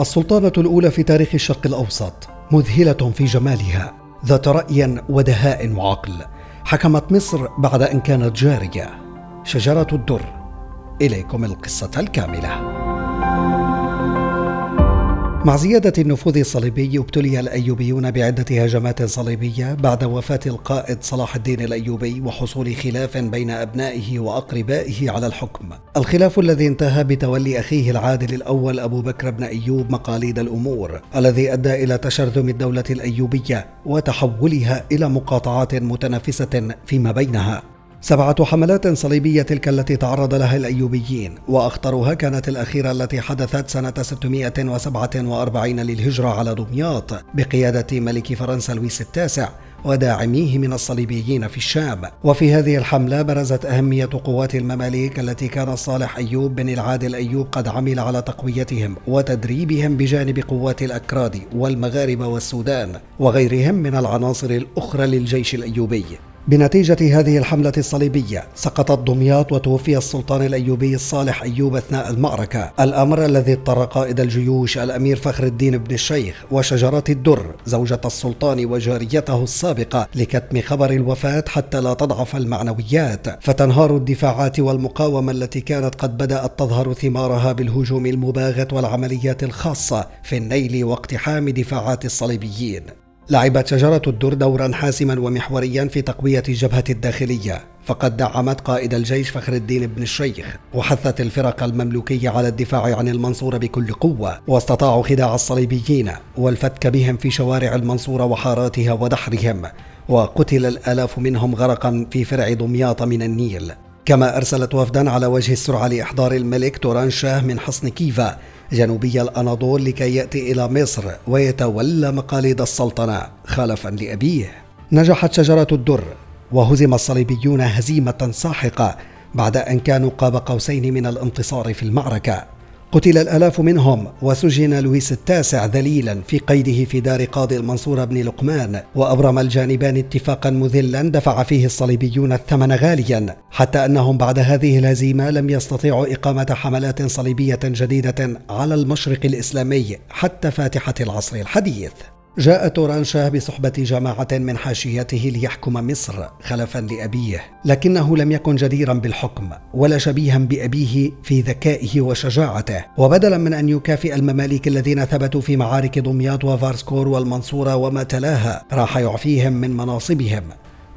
السلطانة الأولى في تاريخ الشرق الأوسط مذهلة في جمالها ذات رأي ودهاء وعقل حكمت مصر بعد أن كانت جارية. شجرة الدر إليكم القصة الكاملة. مع زيادة النفوذ الصليبي ابتلي الأيوبيون بعدة هجمات صليبية بعد وفاة القائد صلاح الدين الأيوبي وحصول خلاف بين أبنائه وأقربائه على الحكم. الخلاف الذي انتهى بتولي أخيه العادل الأول أبو بكر بن أيوب مقاليد الأمور الذي أدى إلى تشرذم الدولة الأيوبية وتحولها إلى مقاطعات متنافسة فيما بينها. سبعة حملات صليبية تلك التي تعرض لها الأيوبيين وأخطرها كانت الأخيرة التي حدثت سنة 647 للهجرة على دمياط بقيادة ملك فرنسا لويس التاسع وداعميه من الصليبيين في الشام. وفي هذه الحملة برزت أهمية قوات المماليك التي كان صالح أيوب بن العادل أيوب قد عمل على تقويتهم وتدريبهم بجانب قوات الأكراد والمغاربة والسودان وغيرهم من العناصر الأخرى للجيش الأيوبي. بنتيجة هذه الحملة الصليبية سقطت دمياط وتوفي السلطان الأيوبي الصالح أيوب أثناء المعركة. الأمر الذي اضطر قائد الجيوش الأمير فخر الدين بن الشيخ وشجرة الدر زوجة السلطان وجاريته السابقة لكتم خبر الوفاة حتى لا تضعف المعنويات. فتنهار الدفاعات والمقاومة التي كانت قد بدأت تظهر ثمارها بالهجوم المباغت والعمليات الخاصة في النيل واقتحام دفاعات الصليبيين. لعبت شجرة الدر دورا حاسما ومحوريا في تقوية الجبهة الداخلية فقد دعمت قائد الجيش فخر الدين بن الشيخ وحثت الفرق المملوكية على الدفاع عن المنصورة بكل قوة واستطاعوا خداع الصليبيين والفتك بهم في شوارع المنصورة وحاراتها ودحرهم وقتل الآلاف منهم غرقا في فرع دمياط من النيل. كما أرسلت وفدا على وجه السرعة لإحضار الملك توران شاه من حصن كيفا جنوبي الأناضول لكي يأتي إلى مصر ويتولى مقاليد السلطنة خلفا لأبيه. نجحت شجرة الدر وهزم الصليبيون هزيمة ساحقة بعد أن كانوا قاب قوسين من الانتصار في المعركة. قتل الآلاف منهم وسجن لويس التاسع ذليلا في قيده في دار قاضي المنصور بن لقمان وأبرم الجانبان اتفاقا مذلا دفع فيه الصليبيون الثمن غاليا حتى أنهم بعد هذه الهزيمة لم يستطيعوا إقامة حملات صليبية جديدة على المشرق الإسلامي حتى فاتحة العصر الحديث. جاء توران شاه بصحبة جماعة من حاشيته ليحكم مصر خلفا لأبيه لكنه لم يكن جديرا بالحكم ولا شبيها بأبيه في ذكائه وشجاعته. وبدلا من أن يكافئ المماليك الذين ثبتوا في معارك دمياط وفارسكور والمنصورة وما تلاها راح يعفيهم من مناصبهم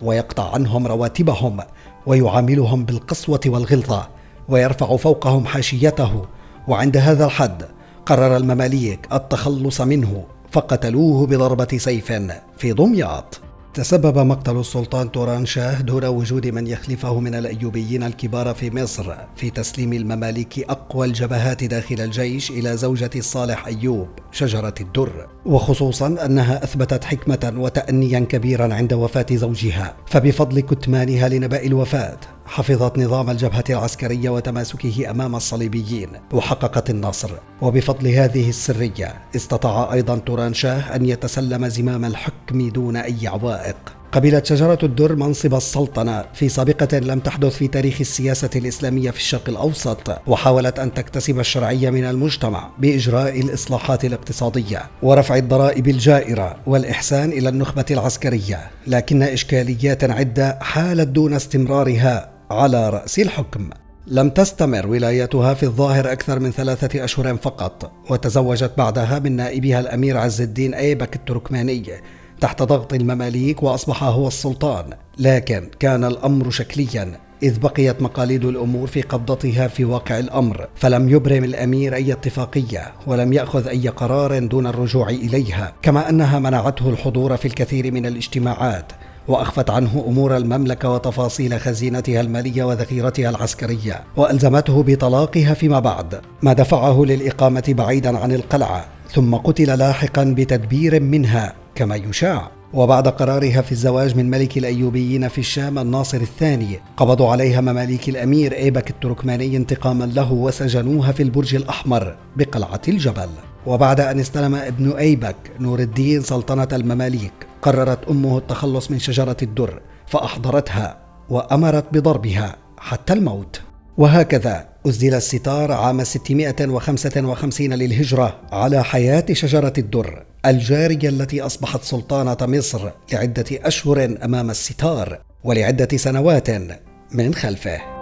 ويقطع عنهم رواتبهم ويعاملهم بالقسوة والغلظة ويرفع فوقهم حاشيته. وعند هذا الحد قرر المماليك التخلص منه. فقتلوه بضربة سيف في دمياط. تسبب مقتل السلطان توران شاه دون وجود من يخلفه من الأيوبيين الكبار في مصر في تسليم المماليك أقوى الجبهات داخل الجيش إلى زوجة صالح أيوب شجرة الدر. وخصوصا أنها أثبتت حكمة وتأنيا كبيرا عند وفاة زوجها فبفضل كتمانها لنبأ الوفاة. حفظت نظام الجبهة العسكرية وتماسكه أمام الصليبيين وحققت النصر. وبفضل هذه السرية استطاع أيضا توران شاه أن يتسلم زمام الحكم دون أي عوائق. قبلت شجرة الدر منصب السلطنة في سابقة لم تحدث في تاريخ السياسة الإسلامية في الشرق الأوسط وحاولت أن تكتسب الشرعية من المجتمع بإجراء الإصلاحات الاقتصادية ورفع الضرائب الجائرة والإحسان إلى النخبة العسكرية. لكن إشكاليات عدة حالت دون استمرارها على رأس الحكم. لم تستمر ولايتها في الظاهر أكثر من ثلاثة أشهر فقط وتزوجت بعدها من نائبها الأمير عز الدين أيبك التركماني تحت ضغط المماليك وأصبح هو السلطان. لكن كان الأمر شكليا إذ بقيت مقاليد الأمور في قبضتها في واقع الأمر فلم يبرم الأمير أي اتفاقية ولم يأخذ أي قرار دون الرجوع إليها كما أنها منعته الحضور في الكثير من الاجتماعات. وأخفت عنه أمور المملكة وتفاصيل خزينتها المالية وذخيرتها العسكرية وألزمته بطلاقها فيما بعد ما دفعه للإقامة بعيدا عن القلعة ثم قتل لاحقا بتدبير منها كما يشاع. وبعد قرارها في الزواج من ملك الأيوبيين في الشام الناصر الثاني قبضوا عليها مماليك الأمير إيبك التركماني انتقاما له وسجنوها في البرج الأحمر بقلعة الجبل. وبعد أن استلم ابن أيبك نور الدين سلطنة المماليك قررت أمه التخلص من شجرة الدر فأحضرتها وأمرت بضربها حتى الموت. وهكذا أسدل الستار عام 655 للهجرة على حياة شجرة الدر الجارية التي أصبحت سلطانة مصر لعدة أشهر أمام الستار ولعدة سنوات من خلفه.